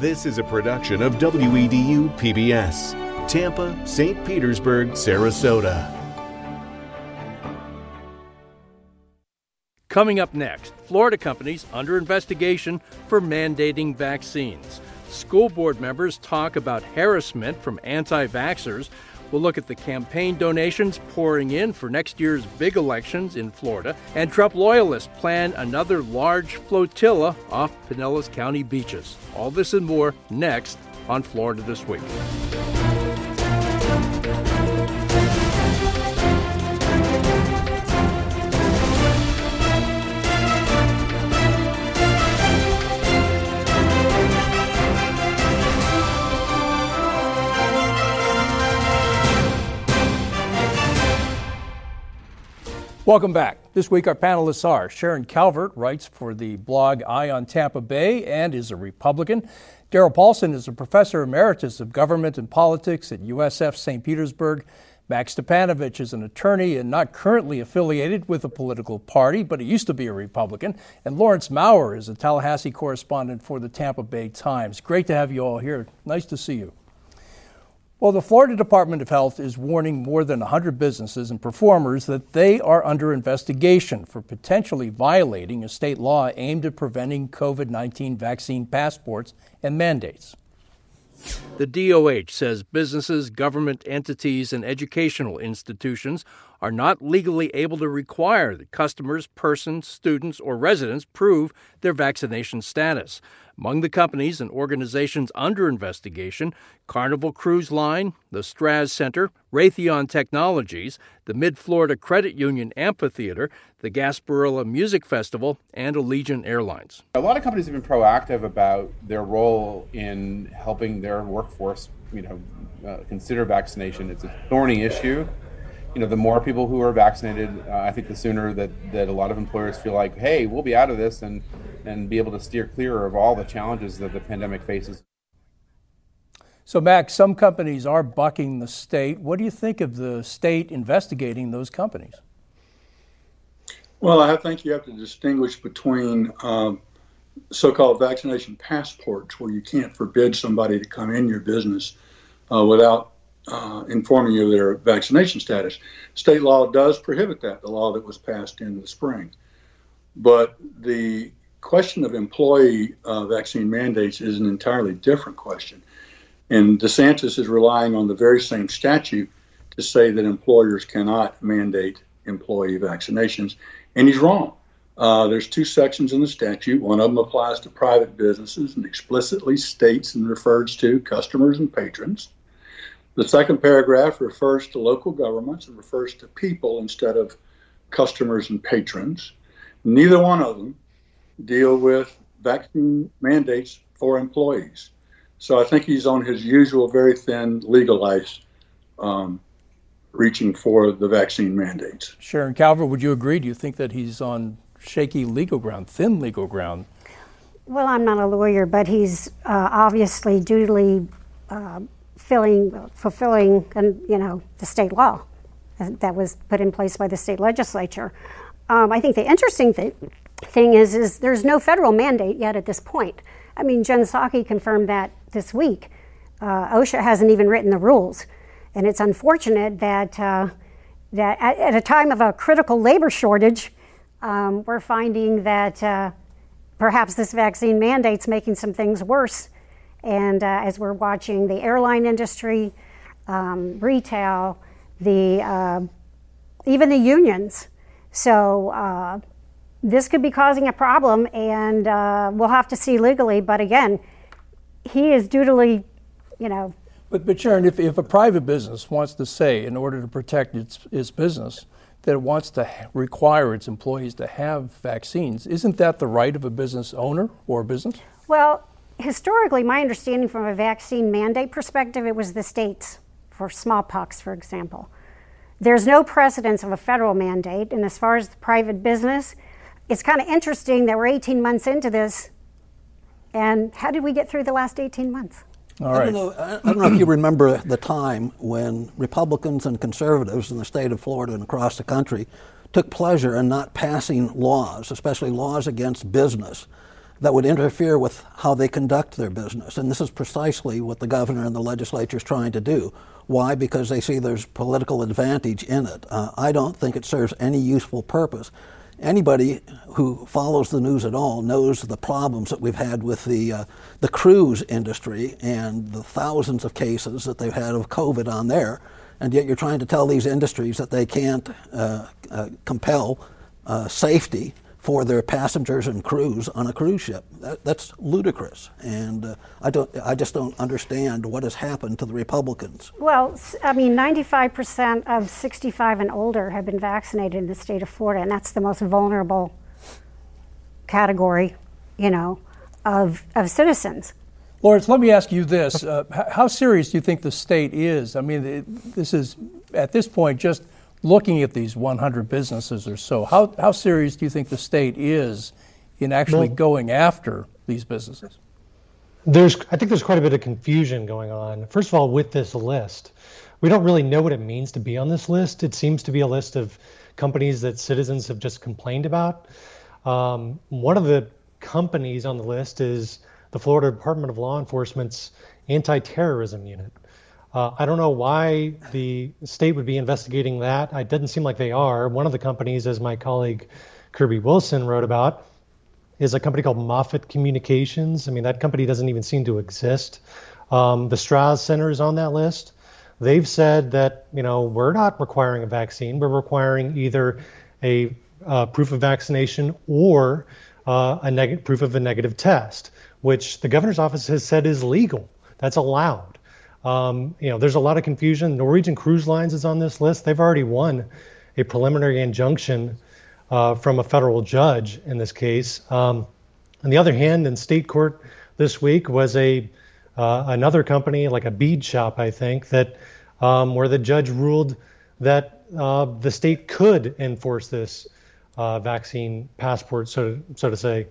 This is a production of WEDU PBS, Tampa, St. Petersburg, Sarasota. Coming up next, Florida companies under investigation for mandating vaccines. School board members talk about harassment from anti vaxxers. We'll look at the campaign donations pouring in for next year's big elections in Florida. And Trump loyalists plan another large flotilla off Pinellas County beaches. All this and more next on Florida This Week. Welcome back. This week, our panelists are Sharon Calvert, writes for the blog Eye on Tampa Bay and is a Republican. Darryl Paulson is a professor emeritus of government and politics at USF St. Petersburg. Max Stipanovich is an attorney and not currently affiliated with a political party, but he used to be a Republican. And Lawrence Mower is a Tallahassee correspondent for the Tampa Bay Times. Great to have you all here. Nice to see you. Well, the Florida Department of Health is warning more than 100 businesses and performers that they are under investigation for potentially violating a state law aimed at preventing COVID 19 vaccine passports and mandates. The DOH says businesses, government entities, and educational institutions are not legally able to require that customers, persons, students, or residents prove their vaccination status. Among the companies and organizations under investigation, Carnival Cruise Line, the Straz Center, Raytheon Technologies, the Mid Florida Credit Union Amphitheater, the Gasparilla Music Festival, and Allegiant Airlines. A lot of companies have been proactive about their role in helping their workforce, you know, uh, consider vaccination. It's a thorny issue you know, the more people who are vaccinated, uh, I think the sooner that, that a lot of employers feel like, hey, we'll be out of this and, and be able to steer clear of all the challenges that the pandemic faces. So, Max, some companies are bucking the state. What do you think of the state investigating those companies? Well, I think you have to distinguish between um, so called vaccination passports, where you can't forbid somebody to come in your business uh, without uh, informing you of their vaccination status. State law does prohibit that, the law that was passed in the spring. But the question of employee uh, vaccine mandates is an entirely different question. And DeSantis is relying on the very same statute to say that employers cannot mandate employee vaccinations. And he's wrong. Uh, there's two sections in the statute. One of them applies to private businesses and explicitly states and refers to customers and patrons. The second paragraph refers to local governments and refers to people instead of customers and patrons. Neither one of them deal with vaccine mandates for employees. So I think he's on his usual very thin legal ice, um, reaching for the vaccine mandates. Sharon Calvert, would you agree? Do you think that he's on shaky legal ground, thin legal ground? Well, I'm not a lawyer, but he's uh, obviously duly uh, filling, fulfilling, you know, the state law that was put in place by the state legislature. Um, I think the interesting thing, thing is, is there's no federal mandate yet at this point. I mean, Jen Psaki confirmed that this week. Uh, OSHA hasn't even written the rules, and it's unfortunate that uh, that at, at, a time of a critical labor shortage, um, we're finding that uh, perhaps this vaccine mandate's making some things worse and uh, as we're watching the airline industry, um, retail, the uh, even the unions. So uh, this could be causing a problem, and uh, we'll have to see legally. But again, he is dutifully, you know. But, but Sharon, if, if a private business wants to say, in order to protect its, its business, that it wants to require its employees to have vaccines, isn't that the right of a business owner or a business? Well, historically, my understanding from a vaccine mandate perspective, it was the states for smallpox, for example. There's no precedence of a federal mandate, and as far as the private business, it's kind of interesting that we're 18 months into this. And how did we get through the last 18 months? All right. I don't, know, I don't know if you remember the time when Republicans and conservatives in the state of Florida and across the country took pleasure in not passing laws, especially laws against business that would interfere with how they conduct their business. And this is precisely what the governor and the legislature is trying to do. Why? Because they see there's political advantage in it. Uh, I don't think it serves any useful purpose. Anybody who follows the news at all knows the problems that we've had with the uh, the cruise industry and the thousands of cases that they've had of COVID on there, and yet you're trying to tell these industries that they can't uh, uh compel uh, safety for their passengers and crews on a cruise ship. That, that's ludicrous, and uh, I don't. I just don't understand what has happened to the Republicans. Well, I mean, 95% of 65 and older have been vaccinated in the state of Florida, and that's the most vulnerable category, you know, of of citizens. Lawrence, let me ask you this: uh, How serious do you think the state is? I mean, it, this is at this point just looking at these 100 businesses or so, how, how serious do you think the state is in actually well, going after these businesses? There's, I think there's quite a bit of confusion going on. First of all, with this list, we don't really know what it means to be on this list. It seems to be a list of companies that citizens have just complained about. Um, one of the companies on the list is the Florida Department of Law Enforcement's anti terrorism unit. Uh, I don't know why the state would be investigating that. It doesn't seem like they are. One of the companies, as my colleague Kirby Wilson wrote about, is a company called Moffitt Communications. I mean, that company doesn't even seem to exist. Um, the Straz Center is on that list. They've said that, you know, we're not requiring a vaccine, we're requiring either a uh, proof of vaccination or uh, a neg- proof of a negative test, which the governor's office has said is legal. That's allowed. Um, you know, there's a lot of confusion. Norwegian Cruise Lines is on this list. They've already won a preliminary injunction uh, from a federal judge in this case. Um, on the other hand, in state court this week was a uh, another company, like a bead shop, I think, that um, where the judge ruled that uh, the state could enforce this uh, vaccine passport, so to, so to say,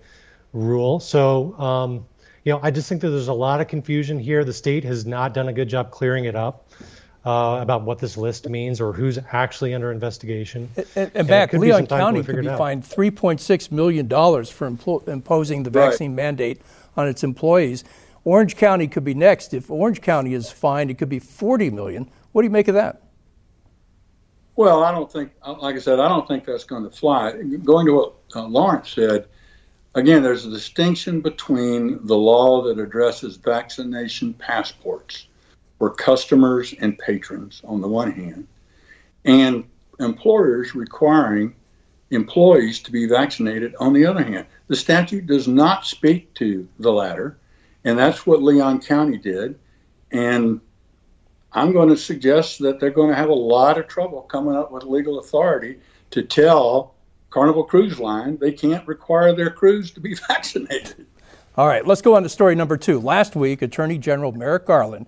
rule. So um, you know, I just think that there's a lot of confusion here. The state has not done a good job clearing it up. Uh, about what this list means or who's actually under investigation. And, and, and back, Leon County could be fined $3.6 million for impl- imposing the vaccine right. mandate on its employees. Orange County could be next. If Orange County is fined, it could be 40 million. What do you make of that? Well, I don't think, like I said, I don't think that's going to fly. Going to what uh, Lawrence said, Again, there's a distinction between the law that addresses vaccination passports for customers and patrons on the one hand, and employers requiring employees to be vaccinated on the other hand. The statute does not speak to the latter, and that's what Leon County did. And I'm going to suggest that they're going to have a lot of trouble coming up with legal authority to tell Carnival Cruise Line, they can't require their crews to be vaccinated. All right, let's go on to story number two. Last week, Attorney General Merrick Garland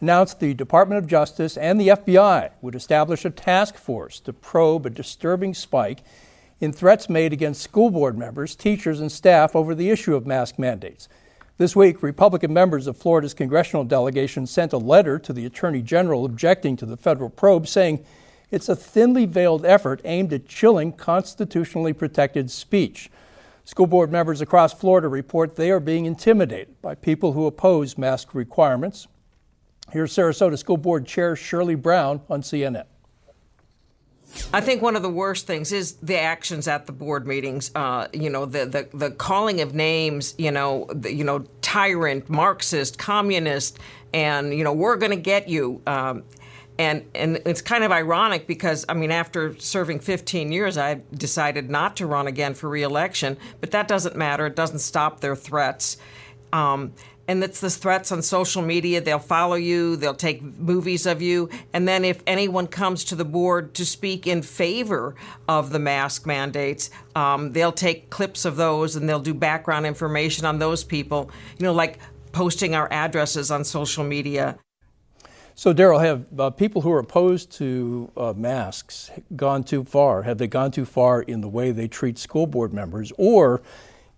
announced the Department of Justice and the FBI would establish a task force to probe a disturbing spike in threats made against school board members, teachers, and staff over the issue of mask mandates. This week, Republican members of Florida's congressional delegation sent a letter to the Attorney General objecting to the federal probe, saying it's a thinly veiled effort aimed at chilling constitutionally protected speech. School board members across Florida report they are being intimidated by people who oppose mask requirements. Here's Sarasota School Board Chair Shirley Brown on CNN. I think one of the worst things is the actions at the board meetings. Uh, you know, the, the the calling of names. You know, the, you know, tyrant, Marxist, communist, and you know, we're going to get you. Um, and and it's kind of ironic because I mean after serving 15 years I decided not to run again for reelection. But that doesn't matter. It doesn't stop their threats. Um, and it's the threats on social media. They'll follow you. They'll take movies of you. And then if anyone comes to the board to speak in favor of the mask mandates um, they'll take clips of those and they'll do background information on those people. You know like posting our addresses on social media so, Darryl, have uh, people who are opposed to uh, masks gone too far? Have they gone too far in the way they treat school board members, or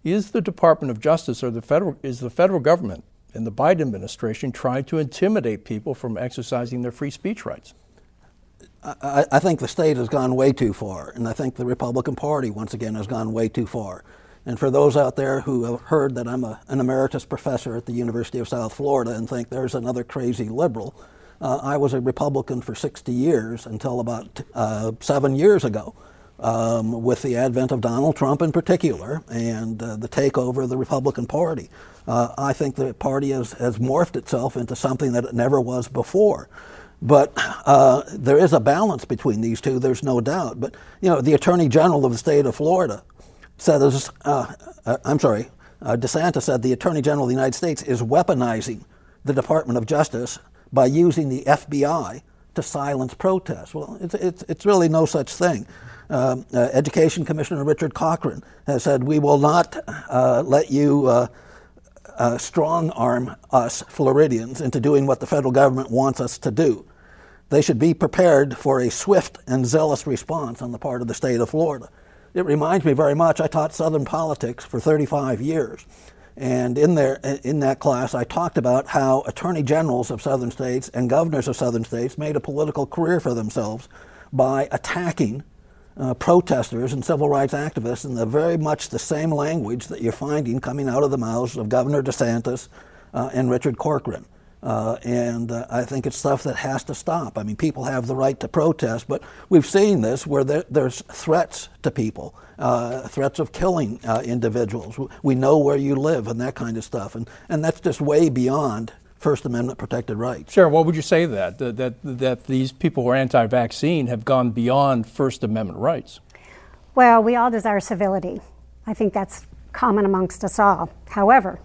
is the Department of Justice or the federal is the federal government and the Biden administration trying to intimidate people from exercising their free speech rights? I, I think the state has gone way too far, and I think the Republican Party once again has gone way too far. And for those out there who have heard that I'm a, an emeritus professor at the University of South Florida and think there's another crazy liberal, uh, I was a Republican for 60 years until about uh, seven years ago. Um, with the advent of Donald Trump in particular and uh, the takeover of the Republican Party. Uh, I think the party has, has morphed itself into something that it never was before. But uh, there is a balance between these two, there's no doubt. But, you know, the Attorney General of the state of Florida said, uh, I'm sorry, DeSantis said the Attorney General of the United States is weaponizing the Department of Justice by using the FBI to silence protests. Well, it's, it's, it's really no such thing. Um, uh, Education Commissioner Richard Corcoran has said, We will not uh, let you uh, uh, strong arm us Floridians into doing what the federal government wants us to do. They should be prepared for a swift and zealous response on the part of the state of Florida. It reminds me very much, I taught Southern politics for 35 years. And in, there, in that class, I talked about how attorney generals of southern states and governors of southern states made a political career for themselves by attacking uh, protesters and civil rights activists in the very much the same language that you're finding coming out of the mouths of Governor DeSantis uh, and Richard Corcoran. Uh, and uh, I think it's stuff that has to stop. I mean, people have the right to protest, but we've seen this where there, there's threats to people, uh, threats of killing uh, individuals. We know where you live and that kind of stuff. And, and that's just way beyond First Amendment protected rights. Sure. What would you say that? That, that, that these people who are anti vaccine have gone beyond First Amendment rights? Well, we all desire civility. I think that's common amongst us all. However,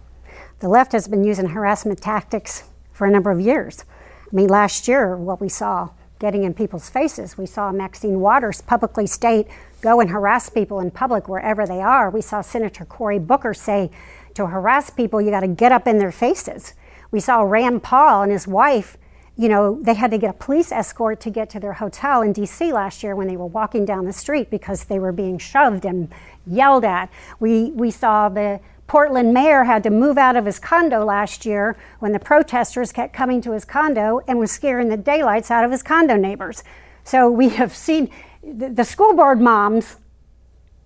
the left has been using harassment tactics for a number of years. I mean, last year, what we saw getting in people's faces, we saw Maxine Waters publicly state, go and harass people in public wherever they are. We saw Senator Cory Booker say, to harass people, you got to get up in their faces. We saw Rand Paul and his wife, you know, they had to get a police escort to get to their hotel in DC last year when they were walking down the street because they were being shoved and yelled at. We, we saw the Portland mayor had to move out of his condo last year when the protesters kept coming to his condo and was scaring the daylights out of his condo neighbors. So we have seen the school board moms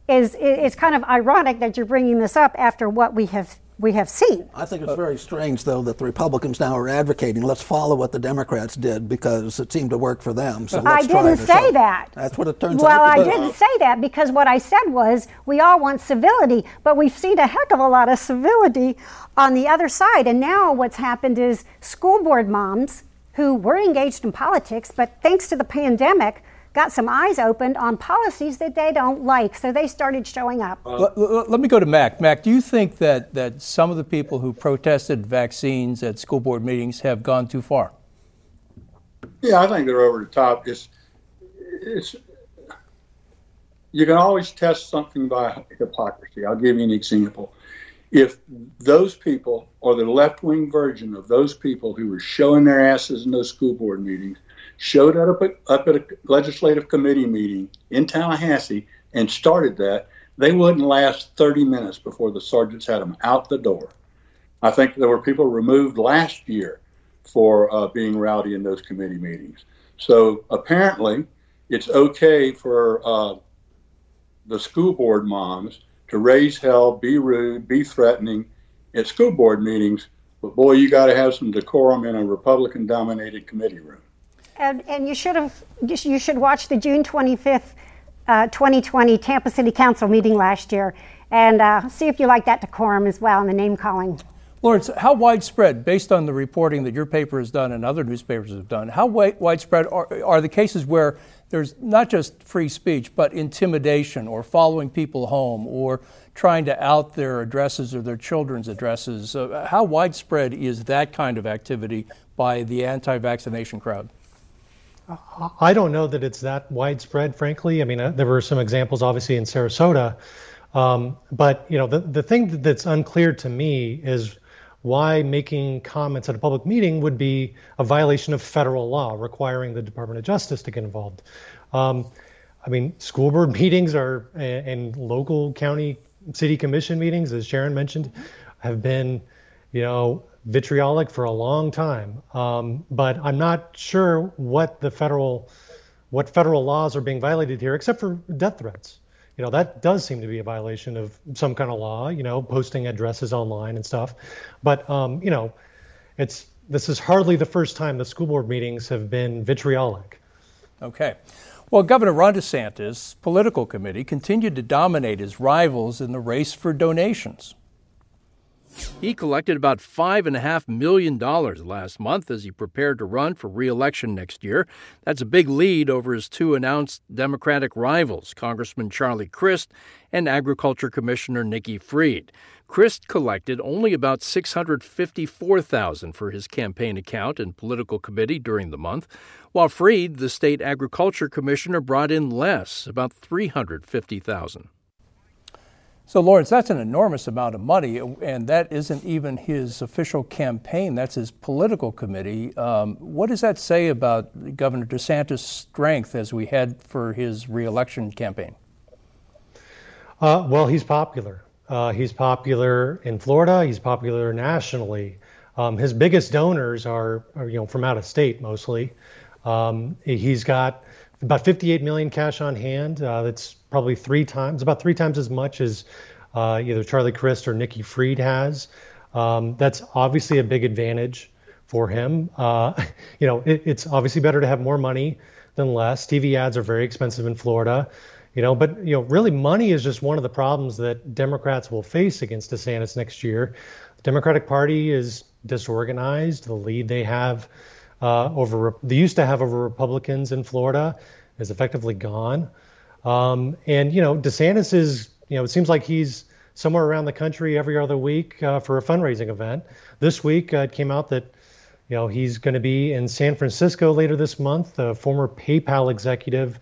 is it's kind of ironic that you're bringing this up after what we have we have seen. I think it's very strange, though, that the Republicans now are advocating let's follow what the Democrats did because it seemed to work for them. So I didn't say that. That's what it turns well, out. Well, I didn't say that because what I said was we all want civility, but we've seen a heck of a lot of civility on the other side. And now what's happened is school board moms who were engaged in politics, but thanks to the pandemic, got some eyes opened on policies that they don't like, so they started showing up. Uh, let, let, me go to Mac. Mac, do you think that, that some of the people who protested vaccines at school board meetings have gone too far? Yeah, I think they're over the top. It's, it's, you can always test something by hypocrisy. I'll give you an example. If those people, or the left wing version of those people who were showing their asses in those school board meetings, showed up at, up at a legislative committee meeting in Tallahassee and started that, they wouldn't last 30 minutes before the sergeants had them out the door. I think there were people removed last year for uh, being rowdy in those committee meetings. So apparently, it's okay for uh, the school board moms to raise hell, be rude, be threatening at school board meetings, but boy, you got to have some decorum in a Republican dominated committee room. And, and you should have you should watch the June 25th, uh, 2020 Tampa City Council meeting last year and uh, see if you like that decorum as well and the name calling. Lawrence, how widespread, based on the reporting that your paper has done and other newspapers have done, how widespread are, are the cases where there's not just free speech, but intimidation or following people home or trying to out their addresses or their children's addresses? Uh, how widespread is that kind of activity by the anti vaccination crowd? I don't know that it's that widespread, frankly. I mean, uh, there were some examples, obviously, in Sarasota. Um, but you know, the the thing that's unclear to me is why making comments at a public meeting would be a violation of federal law requiring the Department of Justice to get involved. Um, I mean, school board meetings are and local county city commission meetings, as Sharon mentioned, have been, you know, vitriolic for a long time. Um, but I'm not sure what the federal what federal laws are being violated here, except for death threats. you know, that does seem to be a violation of some kind of law, you know, posting addresses online and stuff. But, um, you know, it's this is hardly the first time the school board meetings have been vitriolic. Okay. Well, Governor Ron DeSantis' political committee continued to dominate his rivals in the race for donations. He collected about $5.5 million last month as he prepared to run for re election next year. That's a big lead over his two announced Democratic rivals, Congressman Charlie Crist and Agriculture Commissioner Nikki Fried. Crist collected only about 654,000 for his campaign account and political committee during the month, while Fried, the state agriculture commissioner, brought in less, about 350,000. So, Lawrence, that's an enormous amount of money, and that isn't even his official campaign. That's his political committee. Um, what does that say about Governor DeSantis' strength as we head for his reelection campaign? Uh, well, he's popular. Uh, he's popular in Florida. He's popular nationally. Um, his biggest donors are, are, you know, from out of state mostly. Um, he's got about 58 million cash on hand. Uh, that's probably three times, about three times as much as uh, either Charlie Crist or Nikki Fried has. Um, that's obviously a big advantage for him. Uh, you know, it, it's obviously better to have more money than less. TV ads are very expensive in Florida. You know, but you know, really, money is just one of the problems that Democrats will face against DeSantis next year. The Democratic Party is disorganized. The lead they have uh, over they used to have over Republicans in Florida is effectively gone. Um, and you know, DeSantis is you know it seems like he's somewhere around the country every other week uh, for a fundraising event. This week uh, it came out that you know he's going to be in San Francisco later this month. The former PayPal executive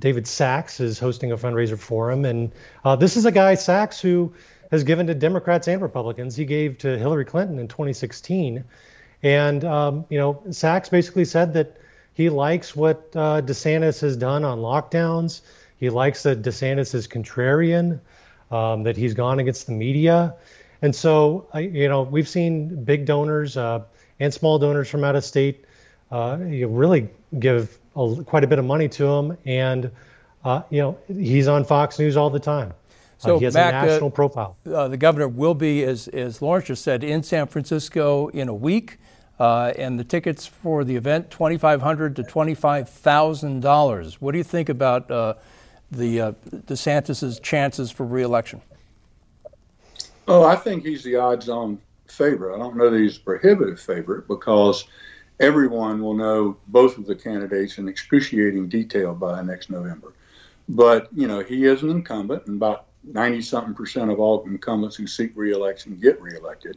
David Sacks is hosting a fundraiser for him, and uh, this is a guy Sacks who has given to Democrats and Republicans. He gave to Hillary Clinton in 2016 and um, you know, Sacks basically said that he likes what uh, DeSantis has done on lockdowns. He likes that DeSantis is contrarian, um, that he's gone against the media, and so you know we've seen big donors uh, and small donors from out of state uh, really give a, quite a bit of money to him, and uh, you know he's on Fox News all the time. Uh, so he has Mac, a uh, national profile. the governor will be, as, as Lawrence just said, in San Francisco in a week. Uh, and the tickets for the event, 2,500 to $25,000. What do you think about uh, the uh, DeSantis's chances for reelection? Oh, I think he's the odds-on favorite. I don't know that he's a prohibitive favorite because everyone will know both of the candidates in excruciating detail by next November. But you know, he is an incumbent, and about 90 something percent of all incumbents who seek reelection get reelected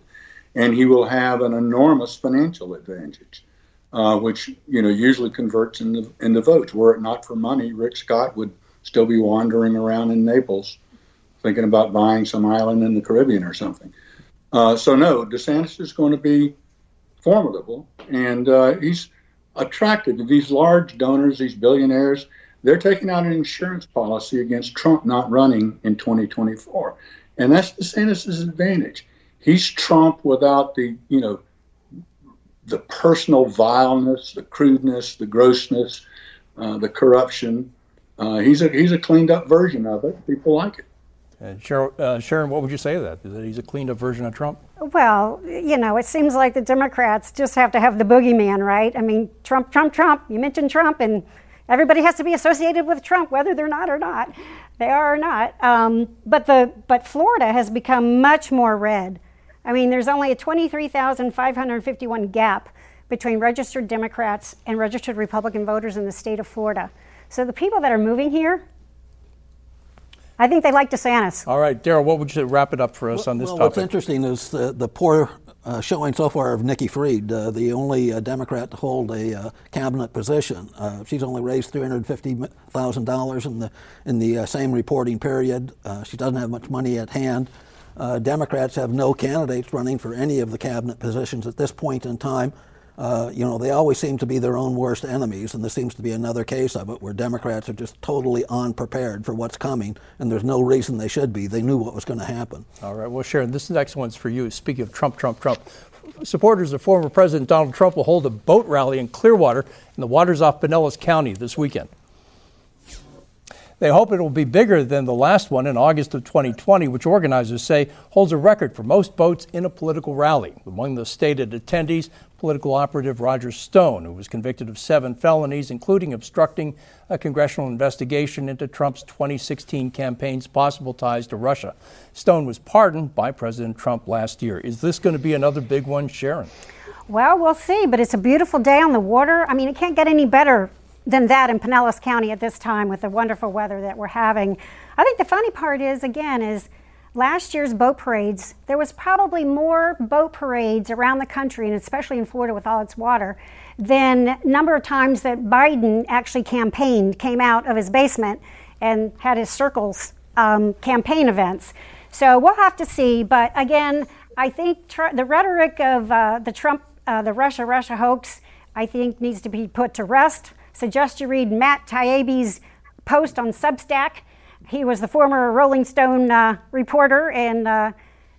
and he will have an enormous financial advantage, uh, which you know usually converts into into votes. Were it not for money, Rick Scott would still be wandering around in Naples, thinking about buying some island in the Caribbean or something. Uh, so no, DeSantis is going to be formidable, and uh, he's attracted to these large donors, these billionaires. They're taking out an insurance policy against Trump not running in 2024, and that's DeSantis' advantage he's Trump without the you know the personal vileness, the crudeness, the grossness, uh, the corruption. Uh, he's a he's a cleaned up version of it. People like it. And Sharon, uh, Sharon, what would you say to that? That he's a cleaned up version of Trump? Well, you know, it seems like the Democrats just have to have the boogeyman, right? I mean, Trump, Trump, Trump. You mentioned Trump, and everybody has to be associated with Trump, whether they're not or not. They are or not. Um, but the but Florida has become much more red I mean, there's only a 23,551 gap between registered Democrats and registered Republican voters in the state of Florida. So the people that are moving here, I think they like DeSantis. All right, Darryl, what would you wrap it up for us well, on this well, topic? What's interesting is the, the poor uh, showing so far of Nikki Fried, uh, the only uh, Democrat to hold a uh, cabinet position. Uh, she's only raised three hundred fifty thousand dollars in the in the uh, same reporting period. she doesn't have much money at hand. Uh, Democrats have no candidates running for any of the cabinet positions at this point in time. Uh, you know, they always seem to be their own worst enemies, and this seems to be another case of it where Democrats are just totally unprepared for what's coming, and there's no reason they should be. They knew what was going to happen. All right. Well, Sharon, this next one's for you. Speaking of Trump, Trump, Trump, supporters of former President Donald Trump will hold a boat rally in Clearwater in the waters off Pinellas County this weekend. They hope it will be bigger than the last one in August of 2020, which organizers say holds a record for most boats in a political rally. Among the stated attendees, political operative Roger Stone, who was convicted of seven felonies, including obstructing a congressional investigation into Trump's 2016 campaign's possible ties to Russia. Stone was pardoned by President Trump last year. Is this going to be another big one, Sharon? Well, we'll see, but it's a beautiful day on the water. I mean, it can't get any better than that in Pinellas County at this time with the wonderful weather that we're having. I think the funny part is, again, is last year's boat parades, there was probably more boat parades around the country, and especially in Florida with all its water, than number of times that Biden actually campaigned, came out of his basement and had his circles um, campaign events. So we'll have to see. But again, I think tr- the rhetoric of uh, the Trump, uh, the Russia Russia hoax, I think needs to be put to rest suggest you read Matt Taibbi's post on Substack. He was the former Rolling Stone uh, reporter, and uh,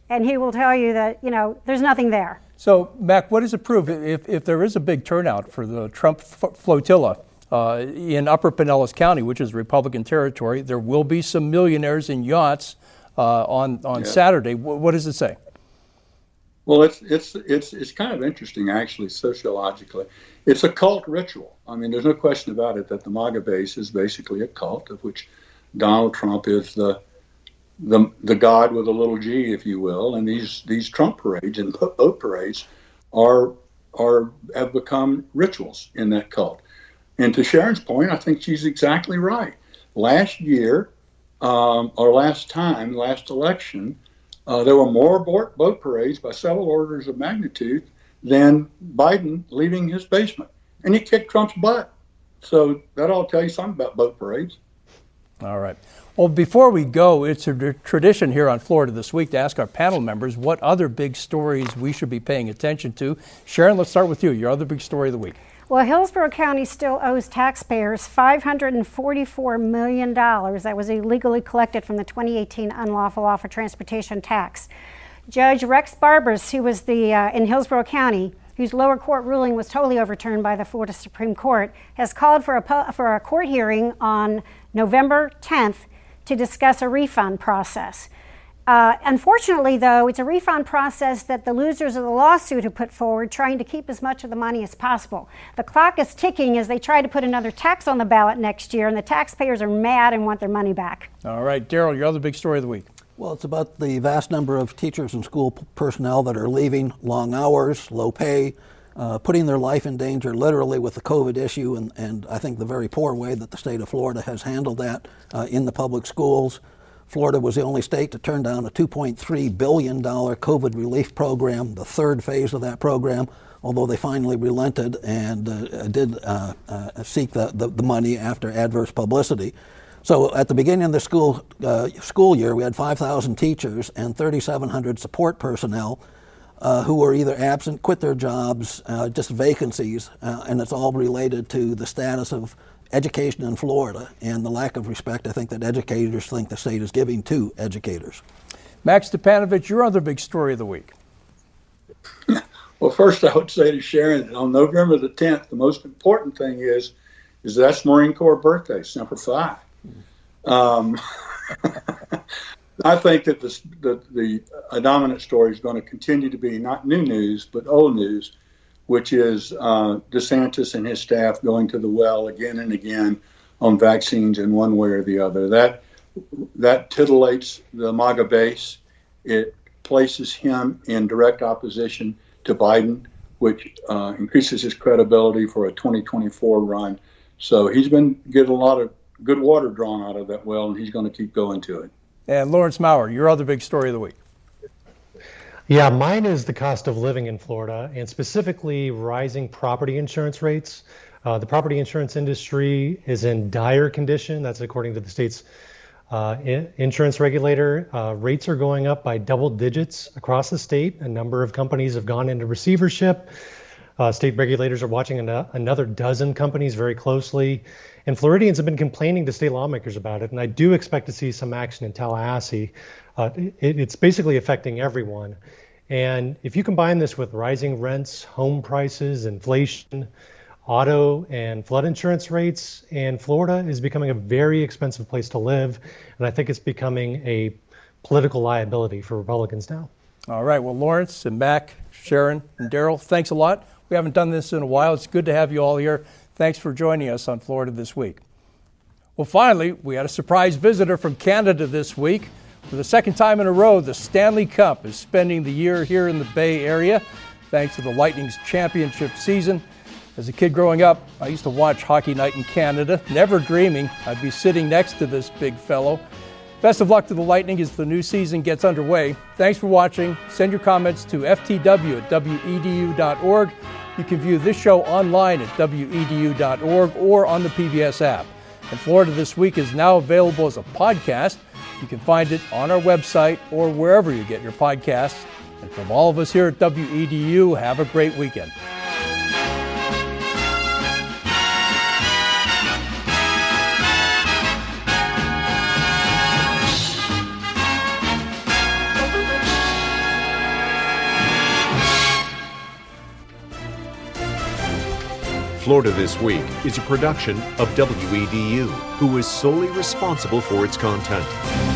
and he will tell you that you know there's nothing there. So, Mac, what does it prove if, if there is a big turnout for the Trump f- flotilla uh, in Upper Pinellas County, which is Republican territory? There will be some millionaires in yachts uh, on on yeah. Saturday. W- what does it say? Well, it's it's it's it's kind of interesting actually sociologically. It's a cult ritual. I mean, there's no question about it that the MAGA base is basically a cult of which Donald Trump is the the the god with a little g, if you will. And these these Trump parades and boat parades are are have become rituals in that cult. And to Sharon's point, I think she's exactly right. Last year, um, or last time, last election, uh, there were more boat, boat parades by several orders of magnitude than Biden leaving his basement. And he kicked Trump's butt. So that all tell you something about boat parades. All right. Well, before we go, it's a tradition here on Florida This Week to ask our panel members what other big stories we should be paying attention to. Sharon, let's start with you. Your other big story of the week. Well, Hillsborough County still owes taxpayers $544 million that was illegally collected from the 2018 unlawful offer transportation tax. Judge Rex Barbas, who was the uh, in Hillsborough County, whose lower court ruling was totally overturned by the Florida Supreme Court, has called for a, for a court hearing on November 10th to discuss a refund process. Uh, unfortunately, though, it's a refund process that the losers of the lawsuit have put forward, trying to keep as much of the money as possible. The clock is ticking as they try to put another tax on the ballot next year, and the taxpayers are mad and want their money back. All right, Darryl, your other big story of the week. Well, it's about the vast number of teachers and school personnel that are leaving, long hours, low pay, uh, putting their life in danger literally with the COVID issue, and, and I think the very poor way that the state of Florida has handled that uh, in the public schools. Florida was the only state to turn down a $2.3 billion COVID relief program, the third phase of that program, although they finally relented and uh, did uh, uh, seek the, the, the, money after adverse publicity. So at the beginning of the school, uh, school year, we had 5,000 teachers and 3,700 support personnel uh, who were either absent, quit their jobs, uh, just vacancies, and it's all related to the status of education in Florida and the lack of respect I think that educators think the state is giving to educators. Max Stipanovich, your other big story of the week. well, first I would say to Sharon that on November the 10th, the most important thing is is that's Marine Corps birthday, it's number five. Um, I think that the, the, the dominant story is going to continue to be not new news, but old news which is uh, DeSantis and his staff going to the well again and again on vaccines in one way or the other. That that titillates the MAGA base. It places him in direct opposition to Biden, which uh, increases his credibility for a 2024 run. So he's been getting a lot of good water drawn out of that well, and he's going to keep going to it. And Lawrence Mower, your other big story of the week. Yeah, mine is the cost of living in Florida and specifically rising property insurance rates. Uh, the property insurance industry is in dire condition. That's according to the state's uh, insurance regulator. Uh, rates are going up by double digits across the state. A number of companies have gone into receivership. Uh, state regulators are watching an- another dozen companies very closely. And Floridians have been complaining to state lawmakers about it. And I do expect to see some action in Tallahassee uh, it, it's basically affecting everyone. And if you combine this with rising rents, home prices, inflation, auto and flood insurance rates, and Florida is becoming a very expensive place to live. And I think it's becoming a political liability for Republicans now. All right. Well, Lawrence and Mac, Sharon, and Darryl, thanks a lot. We haven't done this in a while. It's good to have you all here. Thanks for joining us on Florida This Week. Well, finally, we had a surprise visitor from Canada this week. For the second time in a row, the Stanley Cup is spending the year here in the Bay Area, thanks to the Lightning's championship season. As a kid growing up, I used to watch Hockey Night in Canada, never dreaming I'd be sitting next to this big fellow. Best of luck to the Lightning as the new season gets underway. Thanks for watching. Send your comments to ftw at wedu.org. You can view this show online at wedu.org or on the PBS app. And Florida This Week is now available as a podcast. You can find it on our website or wherever you get your podcasts. And from all of us here at WEDU, have a great weekend. Florida This Week is a production of WEDU, who is solely responsible for its content.